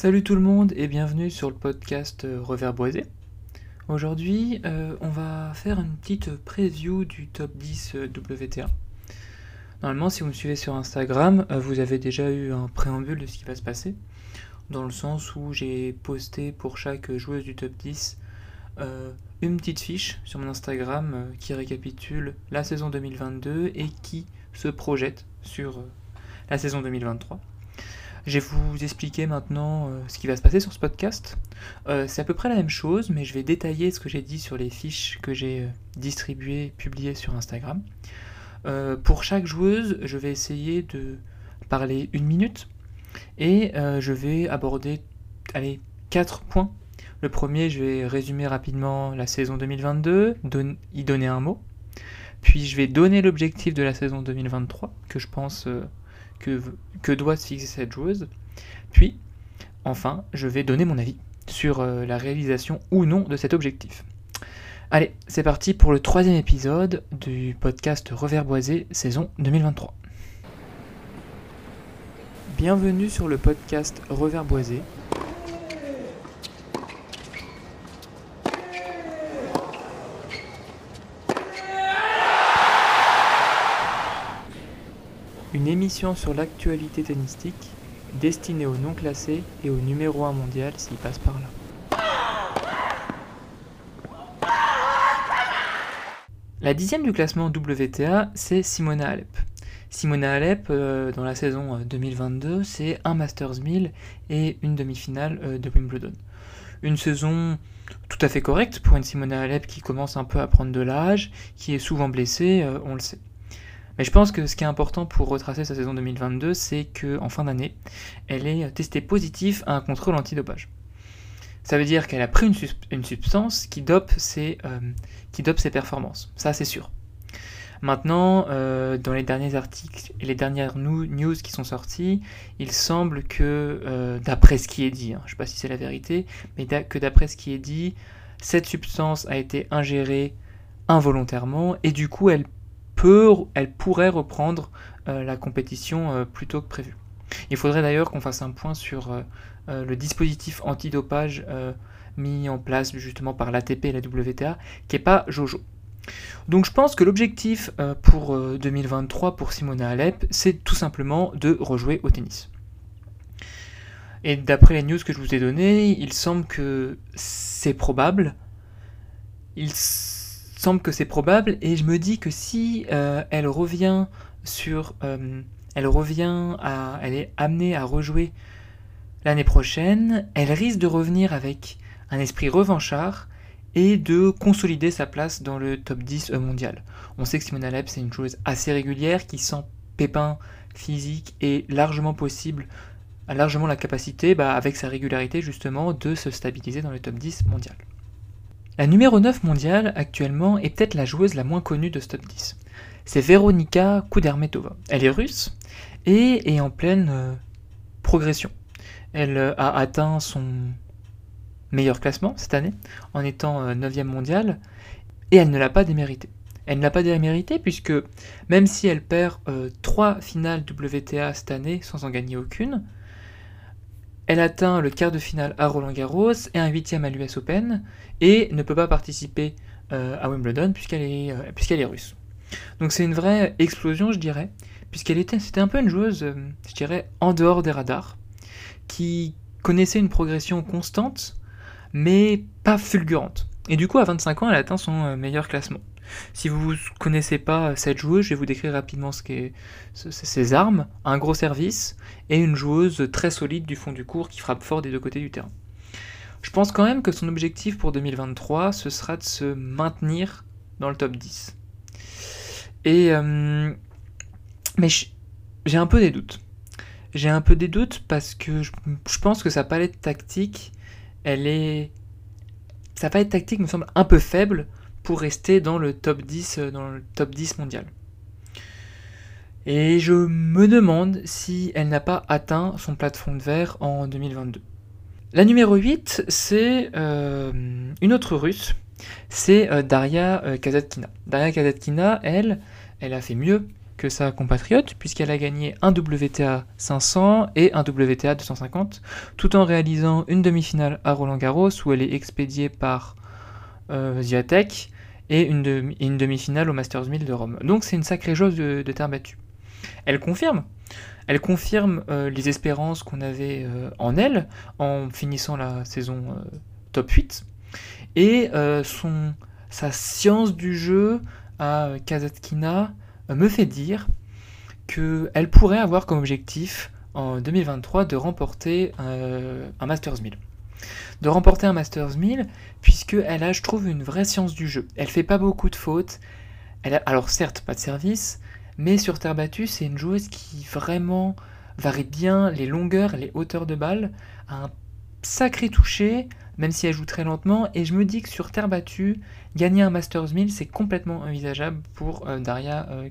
Salut tout le monde et bienvenue sur le podcast euh, Revers Boisé. Aujourd'hui, euh, on va faire une petite preview du top 10 euh, WTA. Normalement, si vous me suivez sur Instagram, vous avez déjà eu un préambule de ce qui va se passer, dans le sens où j'ai posté pour chaque joueuse du top 10 une petite fiche sur mon Instagram qui récapitule la saison 2022 et qui se projette sur la saison 2023. Je vais vous expliquer maintenant euh, ce qui va se passer sur ce podcast. Euh, c'est à peu près la même chose, mais je vais détailler ce que j'ai dit sur les fiches que j'ai euh, distribuées, publiées sur Instagram. pour chaque joueuse, je vais essayer de parler une minute et je vais aborder allez, quatre points. Le premier, je vais résumer rapidement la saison 2022, y donner un mot. Puis je vais donner l'objectif de la saison 2023, que je pense que, doit se fixer cette joueuse. Puis, enfin, je vais donner mon avis sur euh, la réalisation ou non de cet objectif. Allez, c'est parti pour le troisième épisode du podcast Reverboisé saison 2023. Bienvenue sur le podcast Reverboisé, une émission sur l'actualité tennistique destinée aux non classés et au numéro 1 mondial s'il passe par là. La dixième du classement WTA, c'est Simona Alep. Simona Alep, euh, dans la saison 2022, euh, c'est un Masters 1000 et une demi-finale euh, de Wimbledon. Une saison tout à fait correcte pour une Simona Alep qui commence un peu à prendre de l'âge, qui est souvent blessée, on le sait. Mais je pense que ce qui est important pour retracer sa saison 2022, c'est qu'en fin d'année, elle est testée positive à un contrôle antidopage. Ça veut dire qu'elle a pris une, substance qui dope, ses, euh, qui dope ses performances. Ça, c'est sûr. Maintenant, euh, dans les derniers articles et les dernières news qui sont sorties, il semble que, euh, d'après ce qui est dit, hein, je ne sais pas si c'est la vérité, mais que d'après ce qui est dit, cette substance a été ingérée involontairement et du coup elle elle pourrait reprendre euh, la compétition euh, plus tôt que prévu. Il faudrait d'ailleurs qu'on fasse un point sur euh, le dispositif antidopage mis en place justement par l'ATP et la WTA, qui n'est pas Jojo. Donc je pense que l'objectif pour 2023 pour Simona Alep, c'est tout simplement de rejouer au tennis. Et d'après les news que je vous ai données, il semble que c'est probable. Semble que c'est probable et je me dis que si euh, elle revient sur euh, elle revient à elle est amenée à rejouer l'année prochaine, elle risque de revenir avec un esprit revanchard et de consolider sa place dans le top 10 mondial. On sait que Simona c'est une chose assez régulière qui sans pépin physique est largement possible a largement la capacité, bah, avec sa régularité justement, de se stabiliser dans le top 10 mondial. La numéro 9 mondiale actuellement est peut-être la joueuse la moins connue de ce top 10. C'est Veronika Kudermetova. Elle est russe et est en pleine euh, progression. Elle euh, a atteint son meilleur classement cette année en étant 9e euh, mondiale et elle ne l'a pas démérité. Elle ne l'a pas démérité puisque même si elle perd 3 finales WTA cette année sans en gagner aucune, elle atteint le quart de finale à Roland Garros et un huitième à l'US Open et ne peut pas participer euh, à Wimbledon puisqu'elle est, euh, puisqu'elle est russe. Donc c'est une vraie explosion, je dirais, puisqu'elle était, un peu une joueuse, euh, je dirais, en dehors des radars, qui connaissait une progression constante, mais pas fulgurante. Et du coup, à 25 ans, elle atteint son meilleur classement. Si vous ne connaissez pas cette joueuse, je vais vous décrire rapidement ce qu'est ses armes, un gros service et une joueuse très solide du fond du cours qui frappe fort des deux côtés du terrain. Je pense quand même que son objectif pour 2023, ce sera de se maintenir dans le top 10. Et euh, mais j'ai un peu des doutes. J'ai un peu des doutes parce que je, je pense que sa palette tactique, elle est sa palette tactique me semble un peu faible pour rester dans le top 10, euh, dans le top 10 mondial. Et je me demande si elle n'a pas atteint son plafond de verre en 2022. La numéro 8, c'est euh, une autre russe, c'est euh, Daria Kazatkina. Daria Kazatkina, elle, elle a fait mieux que sa compatriote, puisqu'elle a gagné un WTA 500 et un WTA 250, tout en réalisant une demi-finale à Roland Garros où elle est expédiée par Ziatek et une, demi-finale au Masters 1000 de Rome. Donc c'est une sacrée chose de, terre battue. Elle confirme, elle confirme euh, les espérances qu'on avait euh, en elle en finissant la saison top 8 et son, sa science du jeu à Kazatkina me fait dire qu'elle pourrait avoir comme objectif en 2023 de remporter un Masters 1000 de remporter un Masters 1000, puisqu'elle a, je trouve, une vraie science du jeu. Elle fait pas beaucoup de fautes. Elle a, alors certes, pas de service, mais sur terre battue, c'est une joueuse qui vraiment varie bien les longueurs, les hauteurs de balle, a un sacré toucher, même si elle joue très lentement, et je me dis que sur terre battue, gagner un Masters 1000, c'est complètement envisageable pour euh, Daria euh.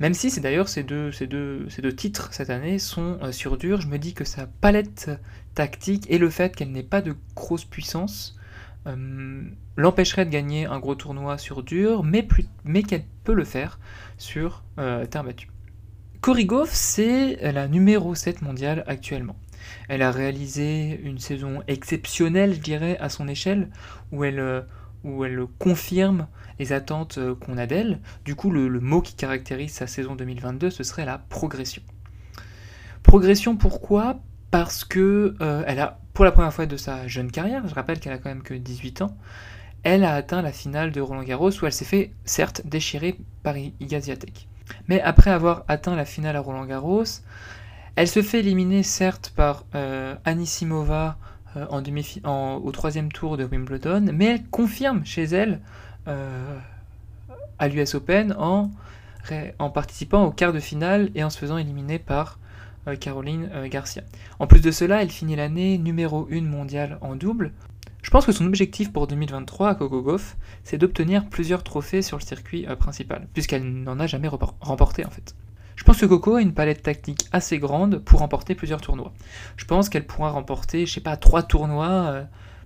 Même si c'est d'ailleurs ces deux, titres cette année sont euh, sur dur, je me dis que sa palette tactique et le fait qu'elle n'ait pas de grosse puissance euh, l'empêcherait de gagner un gros tournoi sur dur, mais, qu'elle peut le faire sur euh, terre battue. Cory Goff, c'est la numéro 7 mondiale actuellement. Elle a réalisé une saison exceptionnelle, je dirais, à son échelle, où elle, où elle confirme les attentes euh, qu'on a d'elle. Du coup, le, mot qui caractérise sa saison 2022, ce serait la progression. Progression pourquoi? Parce que euh, elle a, pour la première fois de sa jeune carrière, je rappelle qu'elle a quand même que 18 ans, elle a atteint la finale de Roland Garros où elle s'est fait, certes, déchirer par Iga Mais après avoir atteint la finale à Roland Garros, elle se fait éliminer, certes, par euh, Anisimova demi au troisième tour de Wimbledon, mais elle confirme chez elle euh, à l'US Open en, participant au quart de finale et en se faisant éliminer par euh, Caroline Garcia. En plus de cela, elle finit l'année numéro 1 mondiale en double. Je pense que son objectif pour 2023 à Coco c'est d'obtenir plusieurs trophées sur le circuit principal, puisqu'elle n'en a jamais remporté en fait. Je pense que Coco a une palette tactique assez grande pour remporter plusieurs tournois. Je pense qu'elle pourra remporter, je sais pas, trois tournois, euh,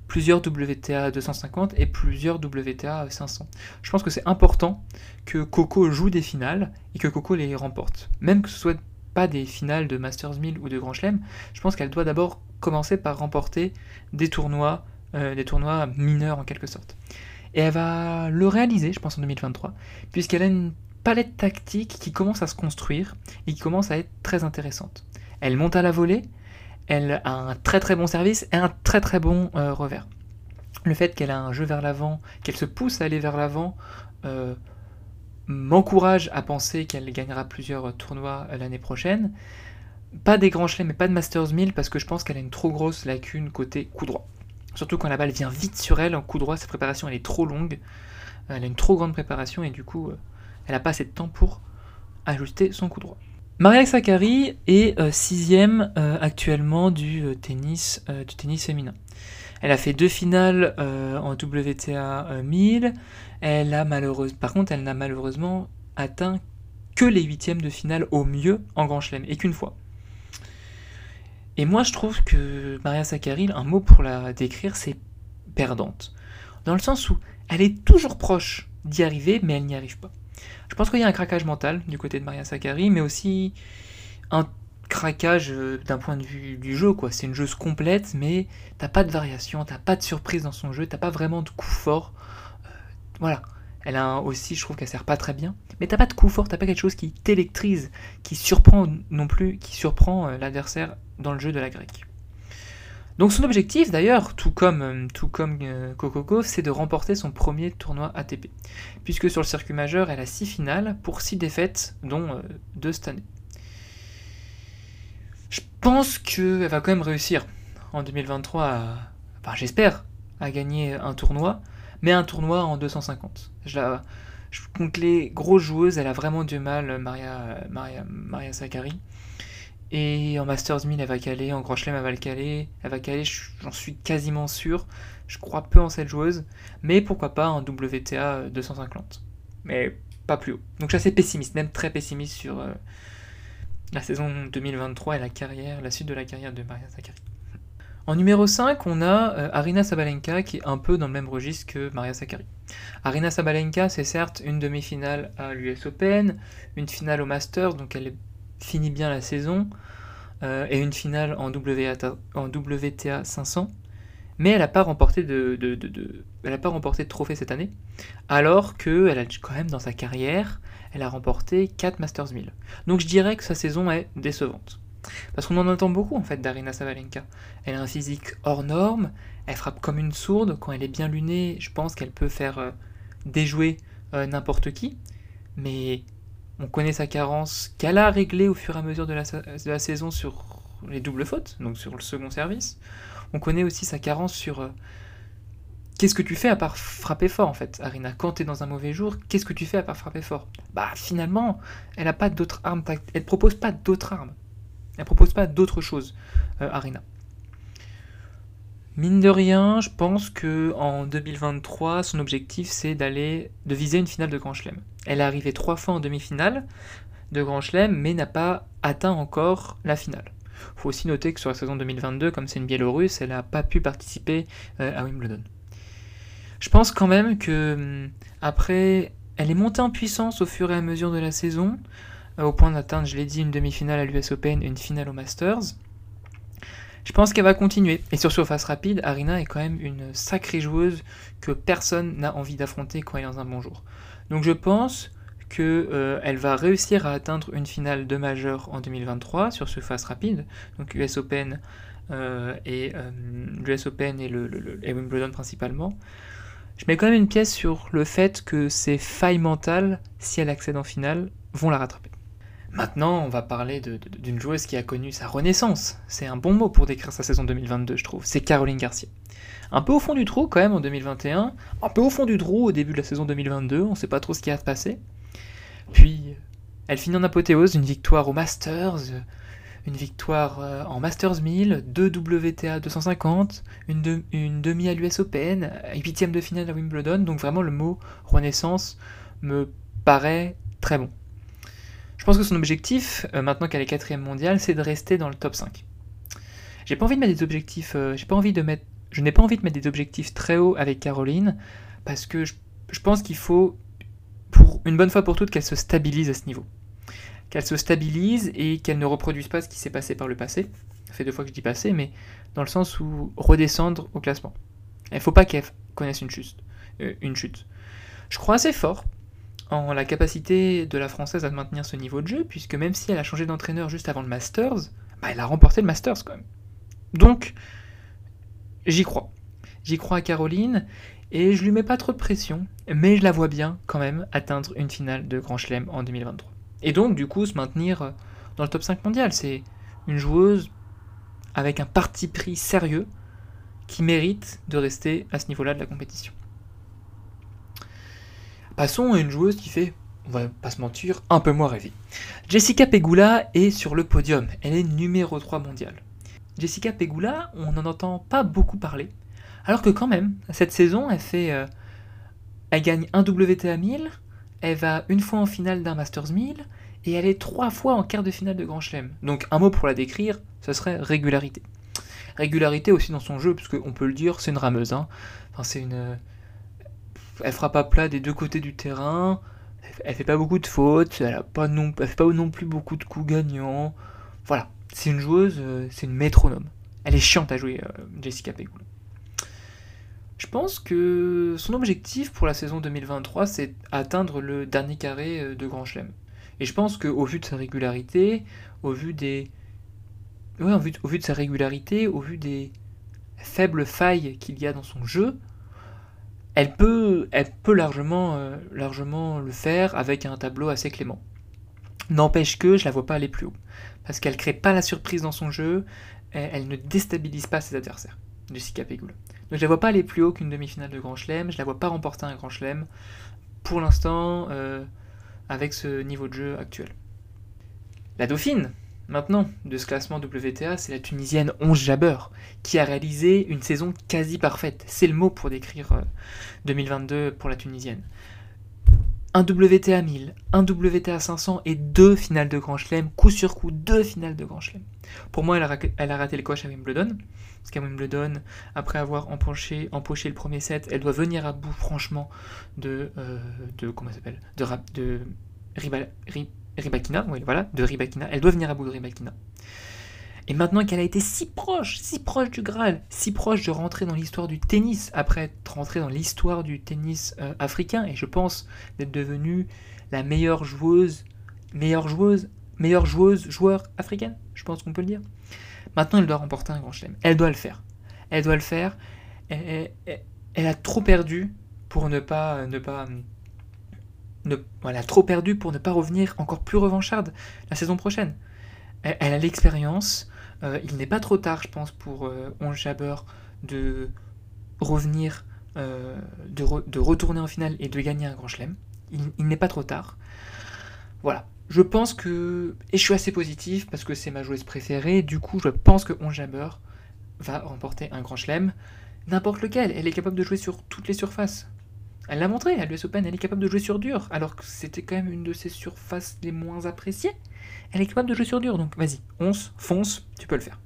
plusieurs WTA 250 et plusieurs WTA 500. Je pense que c'est important que Coco joue des finales et que Coco les remporte. Même que ce soit pas des finales de Masters 1000 ou de Grand Chelem, je pense qu'elle doit d'abord commencer par remporter des tournois, euh, des tournois mineurs en quelque sorte. Et elle va le réaliser, je pense, en 2023, puisqu'elle a une palette tactique qui commence à se construire et qui commence à être très intéressante. Elle monte à la volée, elle a un très très bon service et un très très bon euh, revers. Le fait qu'elle a un jeu vers l'avant, qu'elle se pousse à aller vers l'avant, euh, m'encourage à penser qu'elle gagnera plusieurs tournois euh, l'année prochaine. Pas des grands chelems mais pas de Masters 1000 parce que je pense qu'elle a une trop grosse lacune côté coup droit. Surtout quand la balle vient vite sur elle en coup droit, sa préparation elle est trop longue. Elle a une trop grande préparation et du coup elle n'a pas assez de temps pour ajuster son coup droit. Maria Sakkari est euh, sixième euh, actuellement du euh, tennis, du féminin. Elle a fait deux finales en WTA 1000. Elle a par contre, elle n'a malheureusement atteint que les huitièmes de finale au mieux en Grand Chelem et qu'une fois. Et moi, je trouve que Maria Sakkari, un mot pour la décrire, c'est perdante. Dans le sens où elle est toujours proche d'y arriver, mais elle n'y arrive pas. Je pense qu'il y a un craquage mental du côté de Maria Sakkari, mais aussi un craquage euh, d'un point de vue du jeu. C'est une joueuse complète, mais t'as pas de variation, t'as pas de surprise dans son jeu, t'as pas vraiment de coup fort. Euh, voilà. Elle a aussi, je trouve qu'elle sert pas très bien, mais t'as pas de coup fort, t'as pas quelque chose qui t'électrise, qui surprend non plus, qui surprend euh, l'adversaire dans le jeu de la grecque. Donc son objectif d'ailleurs, tout comme, euh, tout comme euh, c'est de remporter son premier tournoi ATP. Puisque sur le circuit majeur, elle a 6 finales pour 6 défaites, dont 2 euh, cette année. Je pense qu'elle va quand même réussir en 2023 à, enfin j'espère, à gagner un tournoi, mais un tournoi en 250. Je, je compte les grosses joueuses, elle a vraiment du mal, Maria, Maria, Maria. Et en Masters 1000, elle va caler, en Grand elle va le caler, elle va caler, j'en suis quasiment sûr. Je crois peu en cette joueuse, mais pourquoi pas en WTA 250. Mais pas plus haut. Donc je suis assez pessimiste, même très pessimiste sur euh, la saison 2023 et la carrière, la suite de la carrière de Maria Sakkari. En numéro 5, on a euh, Arina Sabalenka qui est un peu dans le même registre que Maria Sakkari. Arina Sabalenka, c'est certes une demi-finale à l'US Open, une finale au Masters, donc elle finit bien la saison, euh, et une finale en WTA, en WTA 500, mais elle n'a pas remporté de, elle a pas remporté de trophée cette année, alors qu'elle a quand même dans sa carrière, elle a remporté 4 Masters 1000. Donc je dirais que sa saison est décevante. Parce qu'on en entend beaucoup en fait d'Arina Savalenka. Elle a un physique hors norme, elle frappe comme une sourde, quand elle est bien lunée, je pense qu'elle peut faire euh, déjouer euh, n'importe qui, mais on connaît sa carence qu'elle a réglée au fur et à mesure de la, saison sur les doubles fautes, donc sur le second service. On connaît aussi sa carence sur euh, qu'est-ce que tu fais à part frapper fort en fait, Arina Quand tu es dans un mauvais jour, qu'est-ce que tu fais à part frapper fort? Bah finalement, elle a pas d'autres armes, elle propose pas d'autres armes. Elle propose pas d'autre chose, euh, Arena. Mine de rien, je pense que en 2023, son objectif c'est d'aller de viser une finale de Grand Chelem. Elle est arrivée trois fois en demi-finale de Grand Chelem, mais n'a pas atteint encore la finale. Il faut aussi noter que sur la saison 2022, comme c'est une Biélorusse, elle n'a pas pu participer euh, à Wimbledon. Je pense quand même que hum, après, elle est montée en puissance au fur et à mesure de la saison au point d'atteindre, je l'ai dit, une demi-finale à l'US Open une finale au Masters. Je pense qu'elle va continuer. Et sur surface rapide, Arina est quand même une sacrée joueuse que personne n'a envie d'affronter quand un bon jour. Donc je pense qu'elle euh, va réussir à atteindre une finale de majeur en 2023 sur surface rapide, donc US Open euh, et euh, Open et, le, et Wimbledon principalement. Je mets quand même une pièce sur le fait que ses failles mentales, si elle accède en finale, vont la rattraper. Maintenant, on va parler d'une joueuse qui a connu sa renaissance. C'est un bon mot pour décrire sa saison 2022, je trouve. C'est Caroline Garcia. Un peu au fond du trou quand même en 2021, un peu au fond du trou au début de la saison 2022, on sait pas trop ce qui va se passer. Puis, elle finit en apothéose, une victoire au Masters, une victoire euh, en Masters 1000, deux WTA 250, une, une demi à l'US Open, huitième de finale à Wimbledon, donc vraiment le mot renaissance me paraît très bon. Je pense que son objectif, euh, maintenant qu'elle est quatrième mondiale, c'est de rester dans le top 5. J'ai pas envie de mettre des objectifs, euh, je n'ai pas envie de mettre des objectifs très hauts avec Caroline, parce que je, pense qu'il faut, pour une bonne fois pour toutes, qu'elle se stabilise à ce niveau. Qu'elle se stabilise et qu'elle ne reproduise pas ce qui s'est passé par le passé. Ça fait deux fois que je dis passé, mais dans le sens où redescendre au classement. Il ne faut pas qu'elle connaisse euh, une chute. Je crois assez fort en la capacité de la française à maintenir ce niveau de jeu, puisque même si elle a changé d'entraîneur juste avant le Masters, bah, elle a remporté le Masters quand même. Donc, j'y crois. J'y crois à Caroline, et je lui mets pas trop de pression, mais je la vois bien quand même atteindre une finale de Grand Chelem en 2023. Et donc, du coup, se maintenir dans le top 5 mondial. C'est une joueuse avec un parti pris sérieux qui mérite de rester à ce niveau-là de la compétition. Passons à une joueuse qui fait, on va pas se mentir, un peu moins rêver. Jessica Pegula est sur le podium, elle est numéro 3 mondiale. Jessica Pegula, on n'en entend pas beaucoup parler, alors que quand même, cette saison, elle fait... Euh, elle gagne un WTA 1000, elle va une fois en finale d'un Masters 1000, et elle est trois fois en quart de finale de Grand Chelem. Donc un mot pour la décrire, ce serait régularité. Régularité aussi dans son jeu, puisque on peut le dire, c'est une rameuse. Hein. Enfin, c'est une elle frappe à plat des deux côtés du terrain, elle fait pas beaucoup de fautes, elle, a pas non, fait pas non plus beaucoup de coups gagnants. Voilà, c'est une joueuse, euh, c'est une métronome. Elle est chiante à jouer, euh, Jessica Pegula. Je pense que son objectif pour la saison 2023, c'est atteindre le dernier carré euh, de Grand Chelem. Et je pense qu'au vu de sa régularité, au vu des. Au vu de sa régularité, au vu des faibles failles qu'il y a dans son jeu, elle peut, elle peut largement, euh, largement le faire avec un tableau assez clément. N'empêche que je la vois pas aller plus haut. Parce qu'elle crée pas la surprise dans son jeu, elle, ne déstabilise pas ses adversaires, Jessica Pegula. Donc je la vois pas aller plus haut qu'une demi-finale de Grand Chelem, je la vois pas remporter un Grand Chelem, pour l'instant, euh, avec ce niveau de jeu actuel. La Dauphine, Maintenant, de ce classement WTA, c'est la Tunisienne 11 Jabeur qui a réalisé une saison quasi parfaite. C'est le mot pour décrire 2022 euh, pour la Tunisienne. un WTA 1000, un WTA 500 et deux finales de Grand Chelem, coup sur coup, deux finales de Grand Chelem. Pour moi, elle a, raté le coche à Wimbledon, parce qu'à Wimbledon, après avoir empoché, empoché le premier set, elle doit venir à bout, franchement, de, euh, de comment s'appelle, de, de Ribakina, oui, voilà, de Ribakina. Elle doit venir à bout de Ribakina. Et maintenant qu'elle a été si proche, si proche du Graal, si proche de rentrer dans l'histoire du tennis, après être rentrée dans l'histoire du tennis euh, africain, et je pense d'être devenue la meilleure joueuse, meilleure joueuse, meilleure joueuse, joueur africaine, je pense qu'on peut le dire. Maintenant, elle doit remporter un grand chelem. Elle doit le faire. Elle doit le faire. Elle, a trop perdu pour ne pas, ne pas, trop perdu pour ne pas revenir encore plus revancharde la saison prochaine. Elle, a l'expérience. Euh, il n'est pas trop tard, je pense, pour euh, Onge Jabber de revenir, euh, de, retourner en finale et de gagner un grand chelem. Il, n'est pas trop tard. Voilà. Je pense que. Et je suis assez positif parce que c'est ma joueuse préférée. Du coup, je pense que Onge Jabber va remporter un grand chelem. N'importe lequel. Elle est capable de jouer sur toutes les surfaces. Elle l'a montré à l'US Open, elle est capable de jouer sur dur, alors que c'était quand même une de ses surfaces les moins appréciées. Elle est capable de jouer sur dur, donc vas-y, once, fonce, tu peux le faire.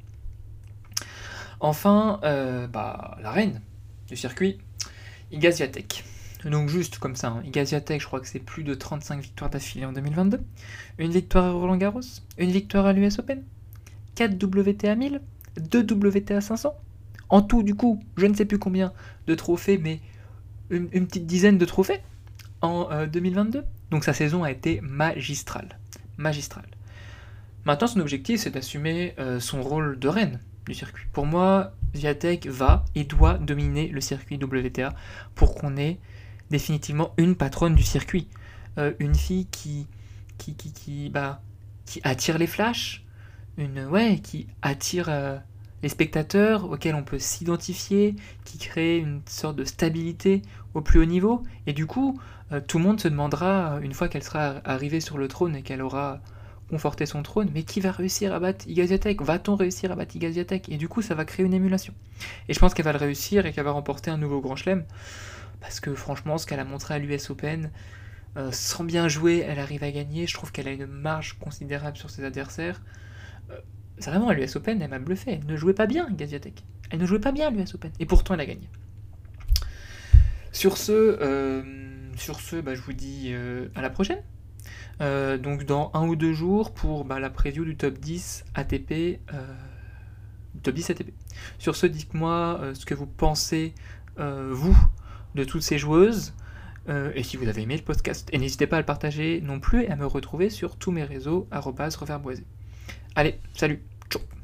Enfin, euh, bah, la reine du circuit, Iga Donc juste comme ça, hein, Iga je crois que c'est plus de 35 victoires d'affilée en 2022. Une victoire à Roland Garros, une victoire à l'US Open, 4 WTA 1000, 2 WTA 500. En tout, du coup, je ne sais plus combien de trophées, mais une, petite dizaine de trophées en 2022. Euh, Donc sa saison a été magistrale. Magistrale. Maintenant, son objectif, c'est d'assumer euh, son rôle de reine du circuit. Pour moi, Viatek va et doit dominer le circuit WTA pour qu'on ait définitivement une patronne du circuit. Euh, une fille qui, qui, qui, qui, bah, qui attire les flashs, une, ouais, qui attire les spectateurs auxquels on peut s'identifier, qui crée une sorte de stabilité au plus haut niveau. Et du coup, euh, tout le monde se demandera, une fois qu'elle sera arrivée sur le trône et qu'elle aura conforté son trône, mais qui va réussir à battre Igaziatek? Va-t-on réussir à battre Igaziatek? Et du coup, ça va créer une émulation. Et je pense qu'elle va le réussir et qu'elle va remporter un nouveau Grand Chelem. Parce que franchement, ce qu'elle a montré à l'US Open, euh, sans bien jouer, elle arrive à gagner. Je trouve qu'elle a une marge considérable sur ses adversaires. Euh, vraiment, à l'US Open, elle m'a bluffé. Elle ne jouait pas bien, Gaziatek. Elle ne jouait pas bien à l'US Open. Et pourtant, elle a gagné. Sur ce, euh, sur ce bah, je vous dis euh, à la prochaine. Euh, donc dans un ou deux jours pour bah, la preview du top 10 ATP. top 10 ATP. Sur ce, dites-moi ce que vous pensez, vous, de toutes ces joueuses. et si vous avez aimé le podcast. Et n'hésitez pas à le partager non plus et à me retrouver sur tous mes réseaux, reverboisé. Allez, salut